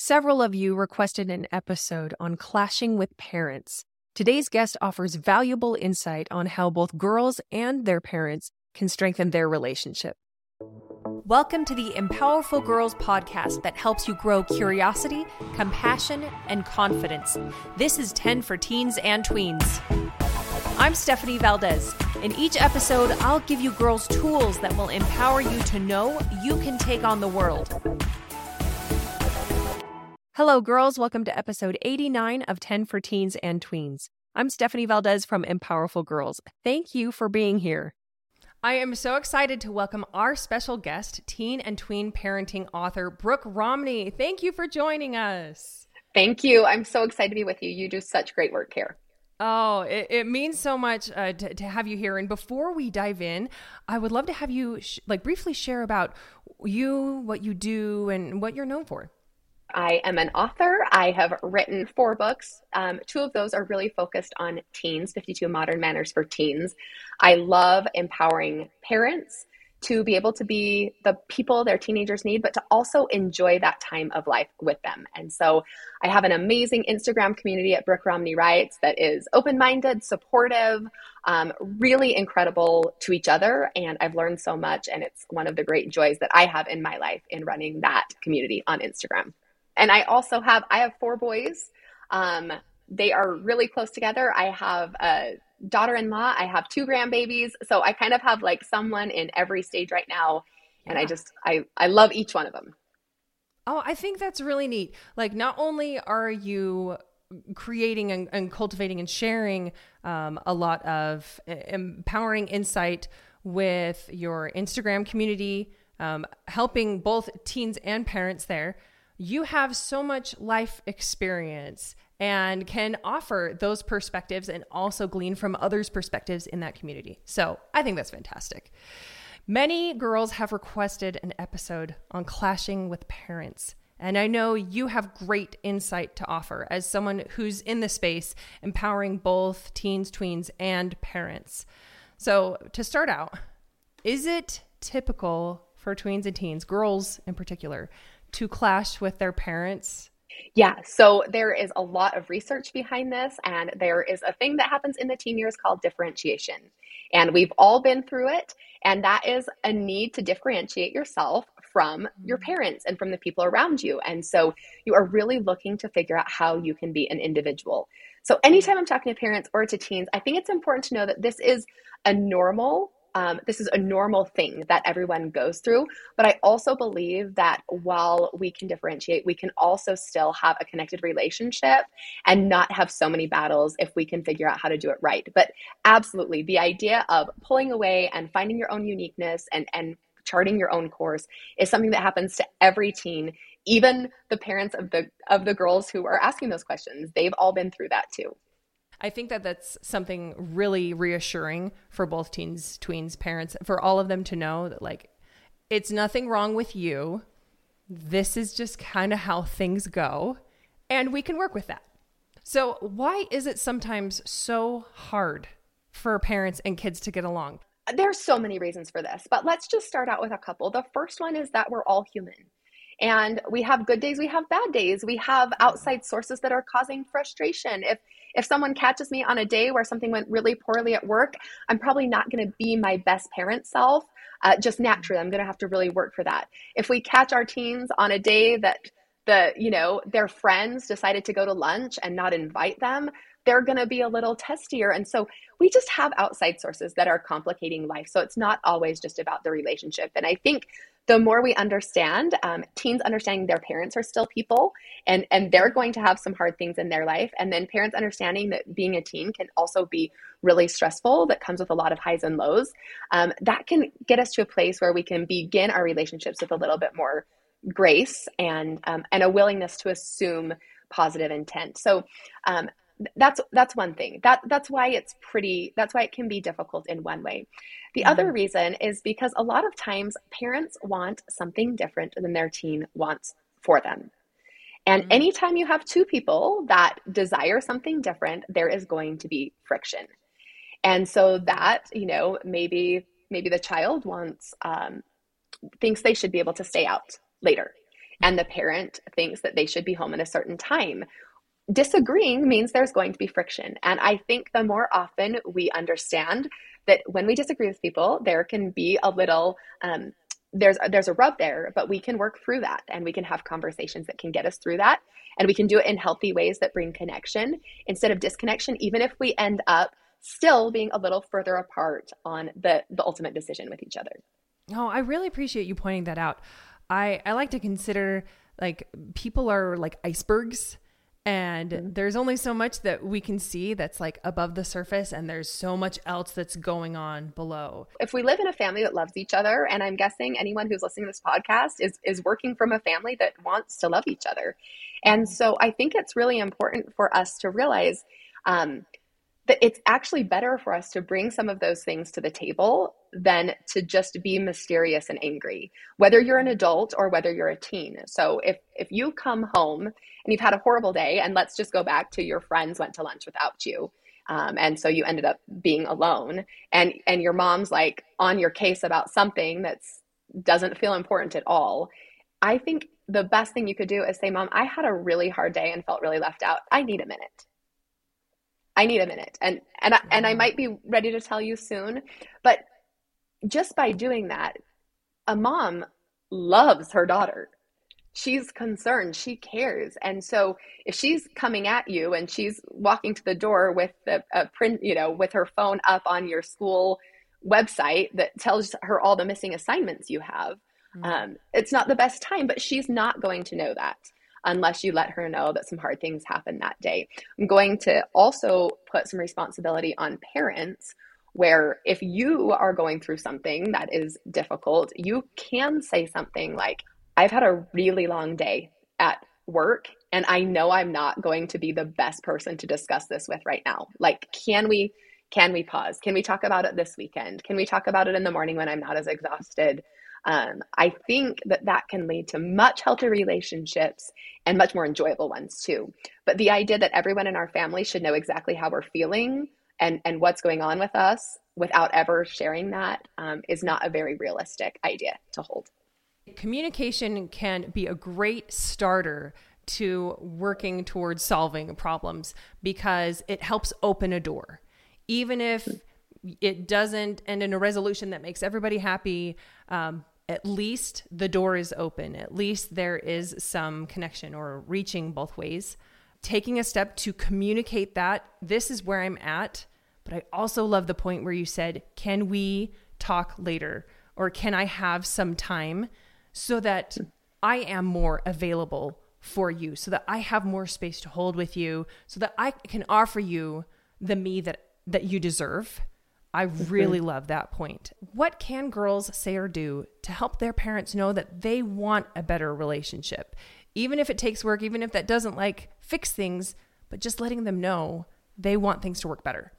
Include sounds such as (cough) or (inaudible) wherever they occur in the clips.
Several of you requested an episode on clashing with parents. Today's guest offers valuable insight on how both girls and their parents can strengthen their relationship. Welcome to the Empowerful Girls podcast that helps you grow curiosity, compassion, and confidence. This is 10 for teens and tweens. I'm Stephanie Valdez. In each episode, I'll give you girls tools that will empower you to know you can take on the world. Hello, girls. Welcome to episode 89 of 10 for Teens and Tweens. I'm Stephanie Valdez from Empowerful Girls. Thank you for being here. I am so excited to welcome our special guest, teen and tween parenting author Brooke Romney. Thank you for joining us. Thank you. I'm so excited to be with you. You do such great work here. Oh, it, it means so much uh, to, to have you here. And before we dive in, I would love to have you sh- like briefly share about you, what you do, and what you're known for. I am an author. I have written four books. Um, two of those are really focused on teens 52 Modern Manners for Teens. I love empowering parents to be able to be the people their teenagers need, but to also enjoy that time of life with them. And so I have an amazing Instagram community at Brooke Romney Writes that is open minded, supportive, um, really incredible to each other. And I've learned so much. And it's one of the great joys that I have in my life in running that community on Instagram and I also have I have four boys. Um, they are really close together. I have a daughter-in-law. I have two grandbabies. So I kind of have like someone in every stage right now, and yeah. I just I I love each one of them. Oh, I think that's really neat. Like, not only are you creating and, and cultivating and sharing um, a lot of empowering insight with your Instagram community, um, helping both teens and parents there you have so much life experience and can offer those perspectives and also glean from others' perspectives in that community. So I think that's fantastic. Many girls have requested an episode on clashing with parents. And I know you have great insight to offer as someone who's in the space, empowering both teens, tweens, and parents. So, to start out, is it typical for tweens and teens, girls in particular, to clash with their parents? Yeah, so there is a lot of research behind this, and there is a thing that happens in the teen years called differentiation. And we've all been through it, and that is a need to differentiate yourself from your mm-hmm. parents and from the people around you. And so you are really looking to figure out how you can be an individual. So anytime I'm talking to parents or to teens, I think it's important to know that this is a normal um, this is a normal thing that everyone goes through. But I also believe that while we can differentiate, we can also still have a connected relationship and not have so many battles if we can figure out how to do it right. But absolutely, the idea of pulling away and finding your own uniqueness and, and charting your own course is something that happens to every teen even the parents of the of the girls who are asking those questions they've all been through that too I think that that's something really reassuring for both teens, tweens, parents, for all of them to know that, like, it's nothing wrong with you. This is just kind of how things go, and we can work with that. So, why is it sometimes so hard for parents and kids to get along? There's so many reasons for this, but let's just start out with a couple. The first one is that we're all human. And we have good days, we have bad days. We have outside sources that are causing frustration. If if someone catches me on a day where something went really poorly at work, I'm probably not going to be my best parent self. Uh, just naturally, I'm going to have to really work for that. If we catch our teens on a day that the you know their friends decided to go to lunch and not invite them they're going to be a little testier and so we just have outside sources that are complicating life so it's not always just about the relationship and i think the more we understand, um, teens understanding their parents are still people and, and they're going to have some hard things in their life. And then parents understanding that being a teen can also be really stressful, that comes with a lot of highs and lows. Um, that can get us to a place where we can begin our relationships with a little bit more grace and, um, and a willingness to assume positive intent. So, um, that's that's one thing that that's why it's pretty that's why it can be difficult in one way the mm-hmm. other reason is because a lot of times parents want something different than their teen wants for them and mm-hmm. anytime you have two people that desire something different there is going to be friction and so that you know maybe maybe the child wants um, thinks they should be able to stay out later and the parent thinks that they should be home at a certain time. Disagreeing means there's going to be friction. And I think the more often we understand that when we disagree with people, there can be a little um, there's there's a rub there, but we can work through that and we can have conversations that can get us through that. And we can do it in healthy ways that bring connection instead of disconnection, even if we end up still being a little further apart on the the ultimate decision with each other. Oh, I really appreciate you pointing that out. I I like to consider like people are like icebergs and mm-hmm. there's only so much that we can see that's like above the surface and there's so much else that's going on below if we live in a family that loves each other and i'm guessing anyone who's listening to this podcast is is working from a family that wants to love each other and mm-hmm. so i think it's really important for us to realize um, it's actually better for us to bring some of those things to the table than to just be mysterious and angry whether you're an adult or whether you're a teen. So if if you come home and you've had a horrible day and let's just go back to your friends went to lunch without you um, and so you ended up being alone and and your mom's like on your case about something that's doesn't feel important at all i think the best thing you could do is say mom i had a really hard day and felt really left out. I need a minute I need a minute. And and I, and I might be ready to tell you soon, but just by doing that, a mom loves her daughter. She's concerned, she cares. And so if she's coming at you and she's walking to the door with the a print, you know, with her phone up on your school website that tells her all the missing assignments you have, mm-hmm. um, it's not the best time, but she's not going to know that unless you let her know that some hard things happened that day. I'm going to also put some responsibility on parents where if you are going through something that is difficult, you can say something like, I've had a really long day at work and I know I'm not going to be the best person to discuss this with right now. Like, can we can we pause? Can we talk about it this weekend? Can we talk about it in the morning when I'm not as exhausted? Um, I think that that can lead to much healthier relationships and much more enjoyable ones too. But the idea that everyone in our family should know exactly how we're feeling and, and what's going on with us without ever sharing that um, is not a very realistic idea to hold. Communication can be a great starter to working towards solving problems because it helps open a door. Even if it doesn't end in a resolution that makes everybody happy, um, at least the door is open. At least there is some connection or reaching both ways. Taking a step to communicate that this is where I'm at. But I also love the point where you said, Can we talk later? Or can I have some time so that I am more available for you, so that I have more space to hold with you, so that I can offer you the me that, that you deserve I really love that point. What can girls say or do to help their parents know that they want a better relationship? Even if it takes work, even if that doesn't like fix things, but just letting them know they want things to work better.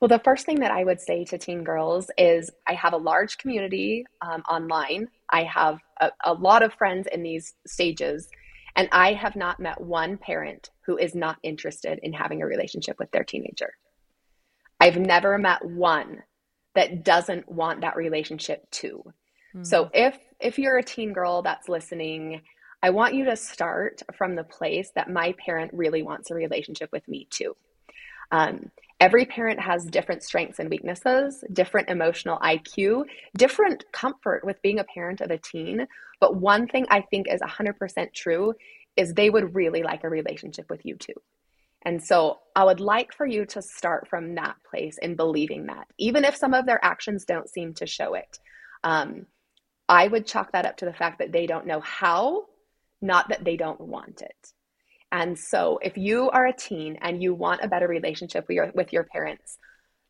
Well, the first thing that I would say to teen girls is I have a large community um, online. I have a, a lot of friends in these stages, and I have not met one parent who is not interested in having a relationship with their teenager. I've never met one that doesn't want that relationship too. Mm-hmm. So if if you're a teen girl that's listening, I want you to start from the place that my parent really wants a relationship with me too. Um, every parent has different strengths and weaknesses, different emotional IQ, different comfort with being a parent of a teen. But one thing I think is 100% true is they would really like a relationship with you too. And so I would like for you to start from that place in believing that, even if some of their actions don't seem to show it. Um, I would chalk that up to the fact that they don't know how, not that they don't want it. And so if you are a teen and you want a better relationship with your, with your parents,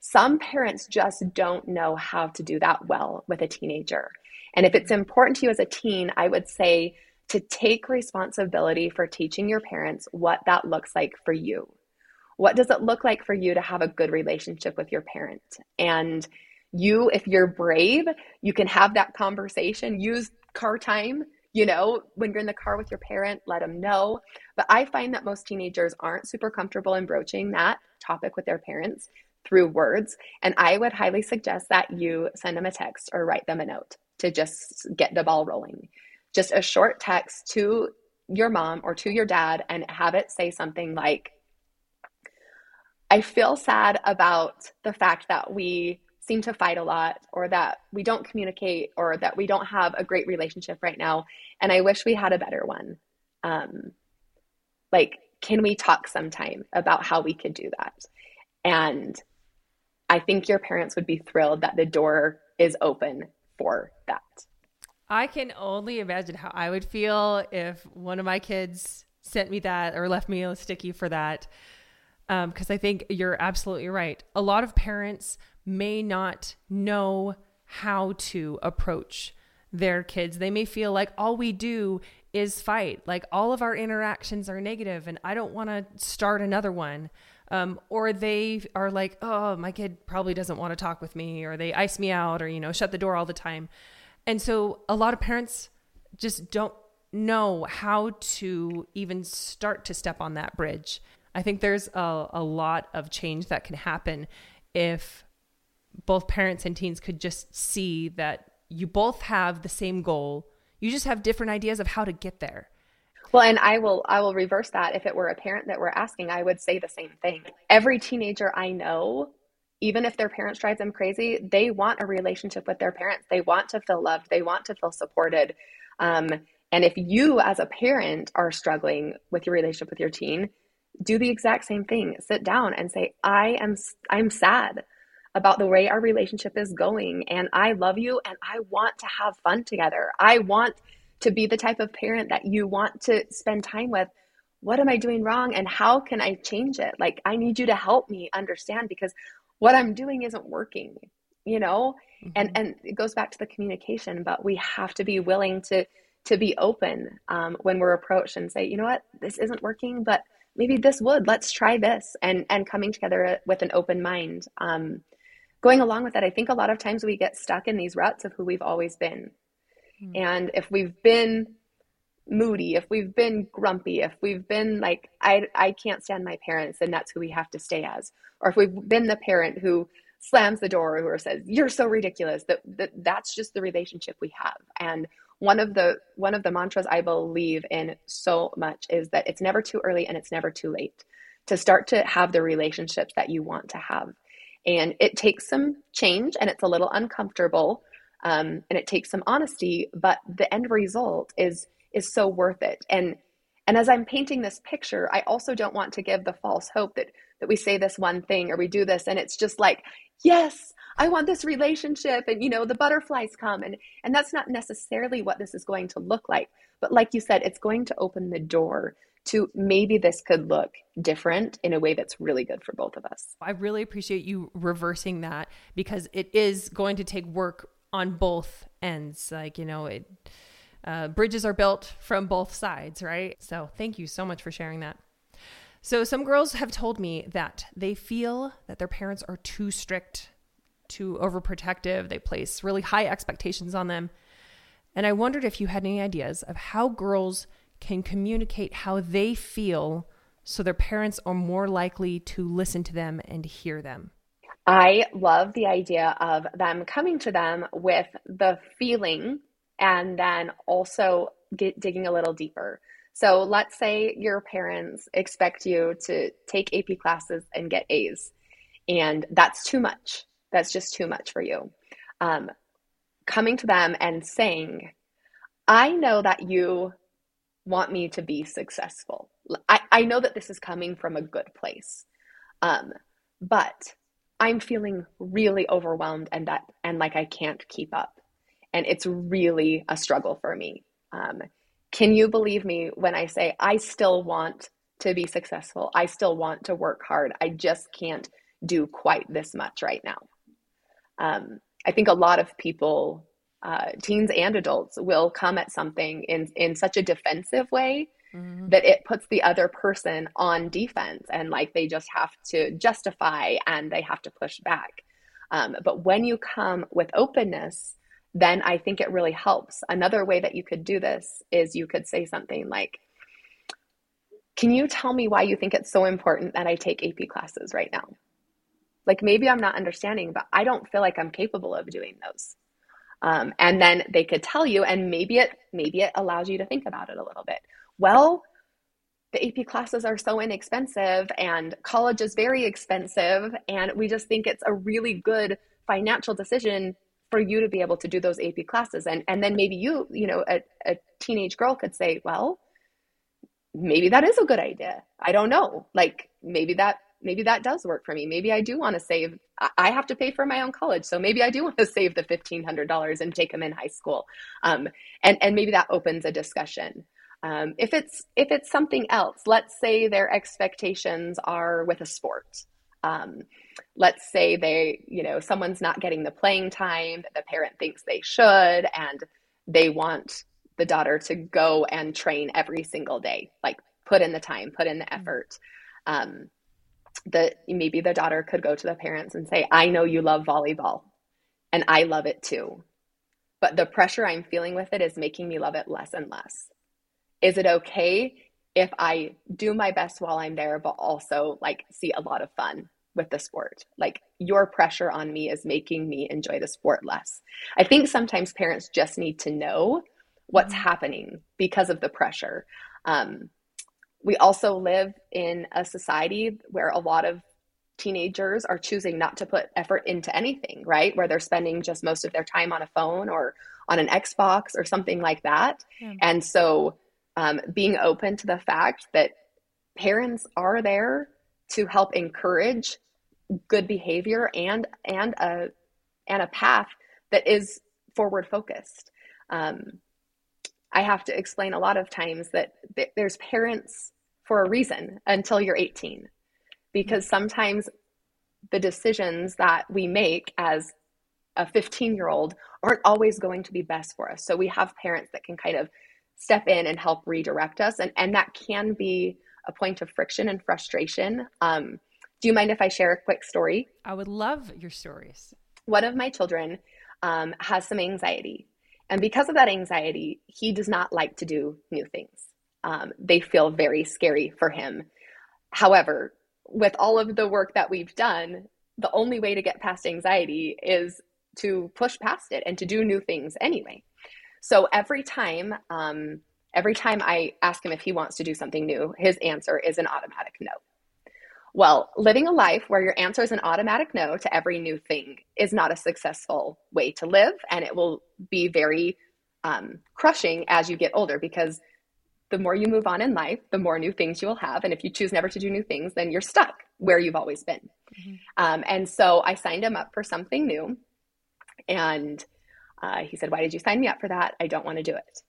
some parents just don't know how to do that well with a teenager. And if it's important to you as a teen, I would say to take responsibility for teaching your parents what that looks like for you. What does it look like for you to have a good relationship with your parent? And you, if you're brave, you can have that conversation. Use car time, you know, when you're in the car with your parent, let them know. But I find that most teenagers aren't super comfortable in broaching that topic with their parents through words. And I would highly suggest that you send them a text or write them a note to just get the ball rolling just a short text to your mom or to your dad and have it say something like, I feel sad about the fact that we seem to fight a lot or that we don't communicate or that we don't have a great relationship right now. And I wish we had a better one. Um, like, can we talk sometime about how we could do that? And I think your parents would be thrilled that the door is open for that. I can only imagine how I would feel if one of my kids sent me that or left me a sticky for that. Because um, I think you're absolutely right. A lot of parents may not know how to approach their kids. They may feel like all we do is fight, like all of our interactions are negative, and I don't want to start another one. Um, or they are like, oh, my kid probably doesn't want to talk with me, or they ice me out, or, you know, shut the door all the time. And so a lot of parents just don't know how to even start to step on that bridge. I think there's a, a lot of change that can happen if both parents and teens could just see that you both have the same goal. You just have different ideas of how to get there. Well, and I will I will reverse that. If it were a parent that were asking, I would say the same thing. Every teenager I know even if their parents drive them crazy, they want a relationship with their parents. They want to feel loved. They want to feel supported. Um, and if you, as a parent, are struggling with your relationship with your teen, do the exact same thing. Sit down and say, "I am I'm sad about the way our relationship is going, and I love you, and I want to have fun together. I want to be the type of parent that you want to spend time with." What am I doing wrong and how can I change it? Like, I need you to help me understand because what I'm doing isn't working, you know? Mm-hmm. And and it goes back to the communication, but we have to be willing to to be open um, when we're approached and say, you know what, this isn't working, but maybe this would. Let's try this, and and coming together with an open mind. Um, going along with that, I think a lot of times we get stuck in these ruts of who we've always been, mm-hmm. and if we've been moody, if we've been grumpy, if we've been like, I, I can't stand my parents, and that's who we have to stay as. Or if we've been the parent who slams the door or says, You're so ridiculous, that, that that's just the relationship we have. And one of the one of the mantras I believe in so much is that it's never too early and it's never too late to start to have the relationships that you want to have. And it takes some change and it's a little uncomfortable um, and it takes some honesty, but the end result is is so worth it. And and as I'm painting this picture, I also don't want to give the false hope that that we say this one thing or we do this and it's just like, yes, I want this relationship and you know the butterflies come and and that's not necessarily what this is going to look like. But like you said, it's going to open the door to maybe this could look different in a way that's really good for both of us. I really appreciate you reversing that because it is going to take work on both ends. Like, you know, it uh, bridges are built from both sides, right? So thank you so much for sharing that. So some girls have told me that they feel that their parents are too strict, too overprotective. They place really high expectations on them. And I wondered if you had any ideas of how girls can communicate how they feel so their parents are more likely to listen to them and hear them. I love the idea of them coming to them with the feeling and then also get digging a little deeper. So let's say your parents expect you to take AP classes and get A's, and that's too much. That's just too much for you. Um, coming to them and saying, I know that you want me to be successful. I, I know that this is coming from a good place. Um, but I'm feeling really overwhelmed and that and like I can't keep up and it's really a struggle for me. Um, can you believe me when I say I still want to be successful? I still want to work hard. I just can't do quite this much right now. Um, I think a lot of people, uh, teens and adults, will come at something in in such a defensive way mm-hmm. that it puts the other person on defense, and like they just have to justify and they have to push back. Um, but when you come with openness then I think it really helps. Another way that you could do this is you could say something like, Can you tell me why you think it's so important that I take AP classes right now? Like maybe I'm not understanding, but I don't feel like I'm capable of doing those. Um, and then they could tell you, and maybe it maybe it allows you to think about it a little bit. Well, the AP classes are so inexpensive and college is very expensive. And we just think it's a really good financial decision for you to be able to do those AP classes. And, and then maybe you, you know, a, a teenage girl could say, well, maybe that is a good idea. I don't know. Like maybe that, maybe that does work for me. Maybe I do want to save, I have to pay for my own college. So maybe I do want to (laughs) save the $1,500 and take them in high school. Um, and, and maybe that opens a discussion. Um, if it's if it's something else, let's say their expectations are with a sport. Um, let's say they, you know, someone's not getting the playing time that the parent thinks they should, and they want the daughter to go and train every single day, like put in the time, put in the mm-hmm. effort. Um, the maybe the daughter could go to the parents and say, "I know you love volleyball, and I love it too, but the pressure I'm feeling with it is making me love it less and less." is it okay if I do my best while I'm there, but also like see a lot of fun with the sport? Like your pressure on me is making me enjoy the sport less. I think sometimes parents just need to know what's mm-hmm. happening because of the pressure. Um, we also live in a society where a lot of teenagers are choosing not to put effort into anything, right? Where they're spending just most of their time on a phone or on an Xbox or something like that. Yeah. And so um, being open to the fact that parents are there to help encourage good behavior and and a and a path that is forward focused. Um, I have to explain a lot of times that th- there's parents for a reason until you're 18, because sometimes the decisions that we make as a 15 year old aren't always going to be best for us. So we have parents that can kind of step in and help redirect us. And, and that can be a point of friction and frustration. Um, do you mind if I share a quick story? I would love your stories. One of my children um, has some anxiety. And because of that anxiety, he does not like to do new things. Um, they feel very scary for him. However, with all of the work that we've done, the only way to get past anxiety is to push past it and to do new things anyway. So every time, um, every time I ask him if he wants to do something new, his answer is an automatic no. Well, living a life where your answer is an automatic no to every new thing is not a successful way to live, and it will be very um, crushing as you get older because the more you move on in life, the more new things you will have. And if you choose never to do new things, then you're stuck where you've always been. Mm-hmm. Um, and so I signed him up for something new. And uh, he said, Why did you sign me up for that? I don't want to do it.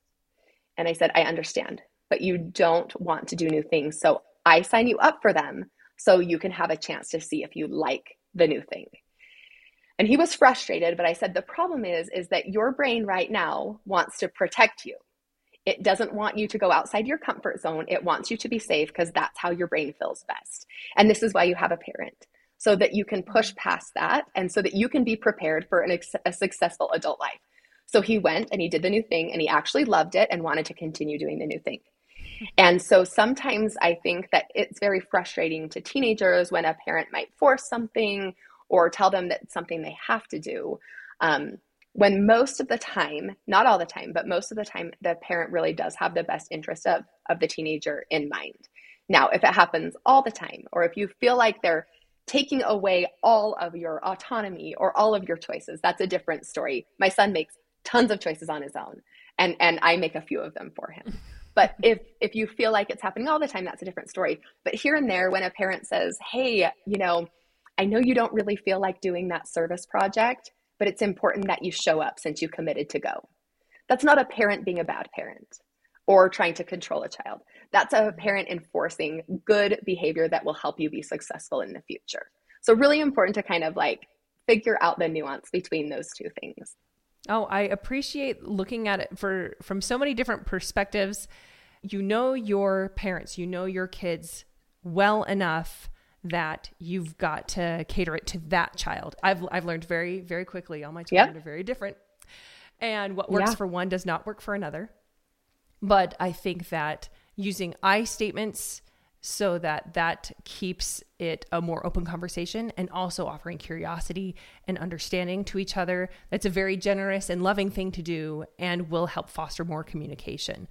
And I said, I understand, but you don't want to do new things. So I sign you up for them so you can have a chance to see if you like the new thing. And he was frustrated, but I said, The problem is, is that your brain right now wants to protect you. It doesn't want you to go outside your comfort zone. It wants you to be safe because that's how your brain feels best. And this is why you have a parent so that you can push past that and so that you can be prepared for an, a successful adult life. So he went and he did the new thing and he actually loved it and wanted to continue doing the new thing. And so sometimes I think that it's very frustrating to teenagers when a parent might force something or tell them that it's something they have to do. Um, when most of the time, not all the time, but most of the time, the parent really does have the best interest of, of the teenager in mind. Now, if it happens all the time, or if you feel like they're taking away all of your autonomy or all of your choices. That's a different story. My son makes tons of choices on his own and and I make a few of them for him. (laughs) But if if you feel like it's happening all the time, that's a different story. But here and there when a parent says, "Hey, you know, I know you don't really feel like doing that service project, but it's important that you show up since you committed to go." That's not a parent being a bad parent or trying to control a child. That's a parent enforcing good behavior that will help you be successful in the future. So, really important to kind of like figure out the nuance between those two things. Oh, I appreciate looking at it for from so many different perspectives. You know your parents, you know your kids well enough that you've got to cater it to that child. I've I've learned very very quickly. All my children yep. are very different, and what works yeah. for one does not work for another. But I think that using I statements so that that keeps it a more open conversation and also offering curiosity and understanding to each other. That's a very generous and loving thing to do and will help foster more communication.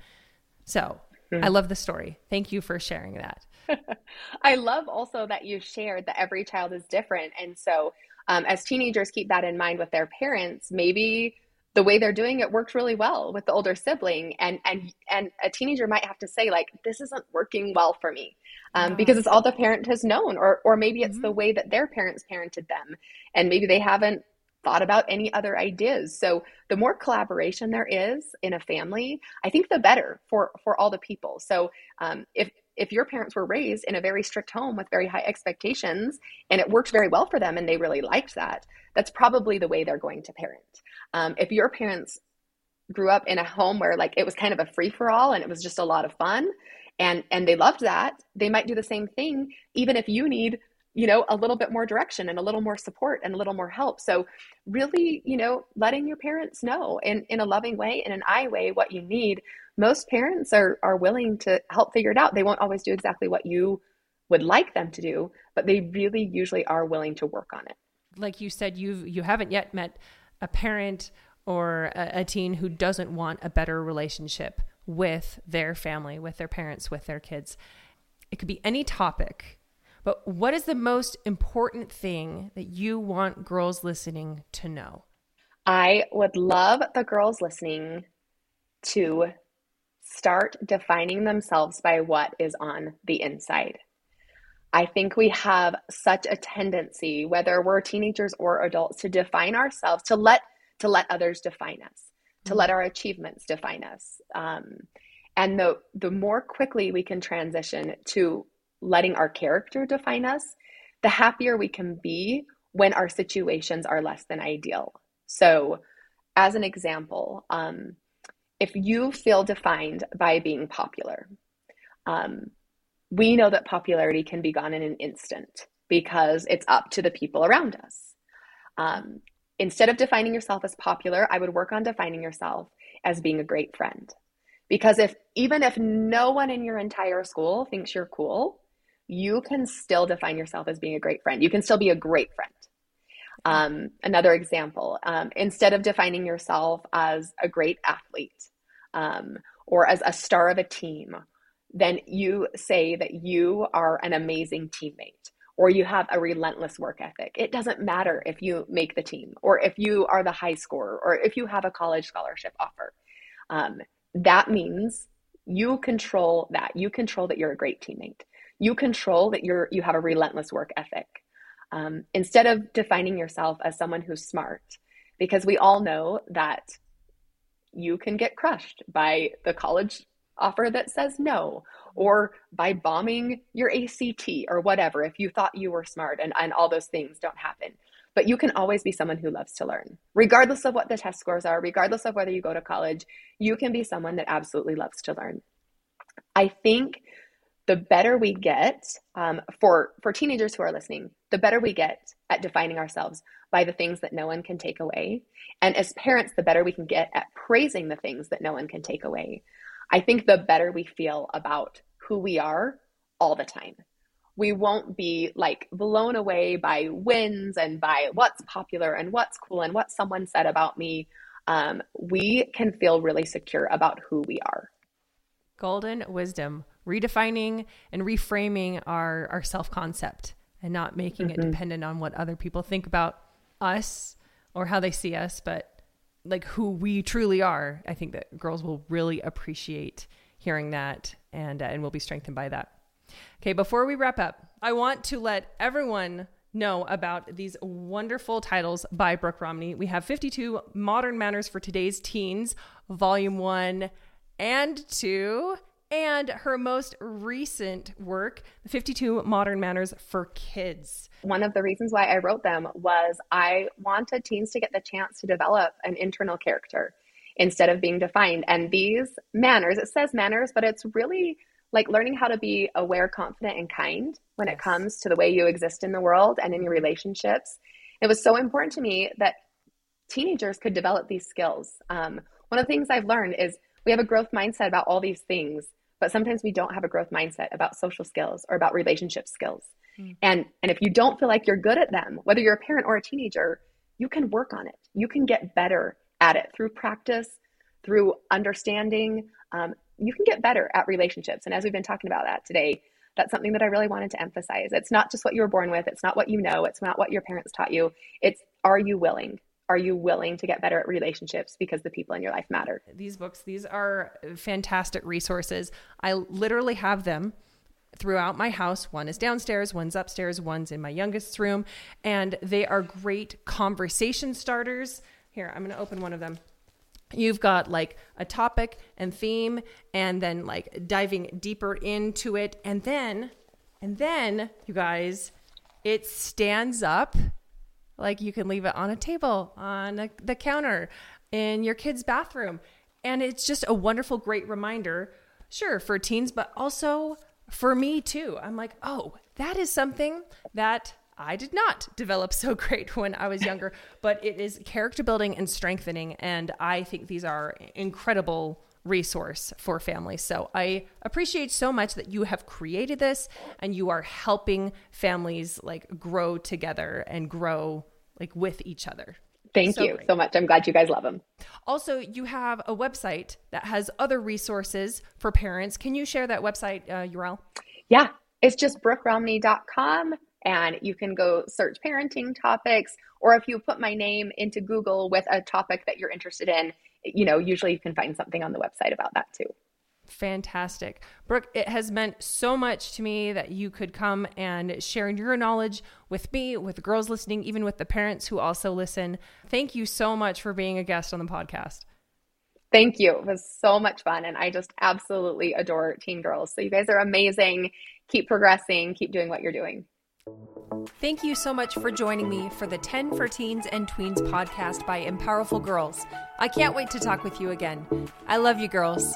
So, mm-hmm. I love the story. Thank you for sharing that. (laughs) I love also that you shared that every child is different. And so, um, as teenagers keep that in mind with their parents, maybe the way they're doing it worked really well with the older sibling and and and a teenager might have to say like this isn't working well for me um, because it's all the parent has known or or maybe it's mm-hmm. the way that their parents parented them and maybe they haven't thought about any other ideas. So the more collaboration there is in a family i think the better for for all the people. So um, if if your parents were raised in a very strict home with very high expectations and it worked very well for them and they really liked that, that's probably the way they're going to parent. Um, if your parents grew up in a home where like it was kind of a free for all and it was just a lot of fun and and they loved that, they might do the same thing even if you need you know a little bit more direction and a little more support and a little more help so really you know letting your parents know in in a loving way in an i way what you need most parents are are willing to help figure it out. They won't always do exactly what you would like them to do, but they really usually are willing to work on it. Like you said, you you haven't yet met a parent or a, a teen who doesn't want a better relationship with their family, with their parents, with their kids. It could be any topic, but what is the most important thing that you want girls listening to know? I would love the girls listening to start defining themselves by what is on the inside. I think we have such a tendency, whether we're teenagers or adults, to define ourselves, to let to let others define us, to let our achievements define us. Um, and the the more quickly we can transition to letting our character define us, the happier we can be when our situations are less than ideal. So, as an example, um, if you feel defined by being popular, um, we know that popularity can be gone in an instant because it's up to the people around us. Um, instead of defining yourself as popular, I would work on defining yourself as being a great friend. Because if even if no one in your entire school thinks you're cool, you can still define yourself as being a great friend. You can still be a great friend. Um, another example, um, instead of defining yourself as a great athlete um, or as a star of a team, then you say that you are an amazing teammate or you have a relentless work ethic. It doesn't matter if you make the team or if you are the high scorer or if you have a college scholarship offer. Um, that means you control that. You control that you're a great teammate. You control that you're you have a relentless work ethic um, instead of defining yourself as someone who's smart, because we all know that you can get crushed by the college offer that says no or by bombing your ACT or whatever if you thought you were smart and, and all those things don't happen. But you can always be someone who loves to learn. Regardless of what the test scores are, regardless of whether you go to college, you can be someone that absolutely loves to learn. I think the better we get um, for for teenagers who are listening the better we get at defining ourselves by the things that no one can take away. And as parents the better we can get at praising the things that no one can take away. I think the better we feel about who we are all the time. We won't be like blown away by wins and by what's popular and what's cool and what someone said about me. Um, we can feel really secure about who we are. Golden wisdom redefining and reframing our, our self concept and not making mm-hmm. it dependent on what other people think about us or how they see us, but like who we truly are. I think that girls will really appreciate hearing that and, uh, and will be strengthened by that. Okay, before we wrap up, I want to let everyone know about these wonderful titles by Brooke Romney. We have 52 Modern Manners for Today's Teens, Volume 1 and 2 and her most recent work, 52 Modern Manners for Kids. One of the reasons why I wrote them was I wanted teens to get the chance to develop an internal character instead of being defined. And these manners, it says manners, but it's really like learning how to be aware, confident, and kind when yes. it comes to the way you exist in the world and in your relationships. It was so important to me that teenagers could develop these skills. Um, one of the things I've learned is we have a growth mindset about all these things but sometimes we don't have a growth mindset about social skills or about relationship skills. Mm. And and if you don't feel like you're good at them, whether you're a parent or a teenager, you can work on it. You can get better at it through practice, through understanding. Um, you can get better at relationships. And as we've been talking about that today, that's something that I really wanted to emphasize. It's not just what you were born with, it's not what you know, it's not what your parents taught you. It's are you willing? Are you willing to get better at relationships because the people in your life matter? These books, these are fantastic resources. I literally have them throughout my house. One is downstairs, one's upstairs, one's in my youngest's room, and they are great conversation starters. Here, I'm going to open one of them. You've got like a topic and theme, and then like diving deeper into it. And then, and then, you guys, it stands up like you can leave it on a table, on a, the counter, in your kid's bathroom. And it's just a wonderful, great reminder, sure, for teens, but also for me too. I'm like, oh, that is something that I did not develop so (laughs) great when I was younger, but it is character building and strengthening. And I think these are incredible resource for families. So I appreciate so much that you have created this and you are helping families like grow together and grow like with each other. Thank so you great. so much. I'm glad you guys love them. Also, you have a website that has other resources for parents. Can you share that website uh, URL? Yeah, it's just brookeromney.com and you can go search parenting topics or if you put my name into Google with a topic that you're interested in, you know, usually you can find something on the website about that too. Fantastic. Brooke, it has meant so much to me that you could come and share your knowledge with me, with girls listening, even with the parents who also listen. Thank you so much for being a guest on the podcast. Thank you. It was so much fun. And I just absolutely adore Teen Girls. So you guys are amazing. Keep progressing, keep doing what you're doing. Thank you so much for joining me for the 10 for Teens and Tweens podcast by Empowerful Girls. I can't wait to talk with you again. I love you, girls.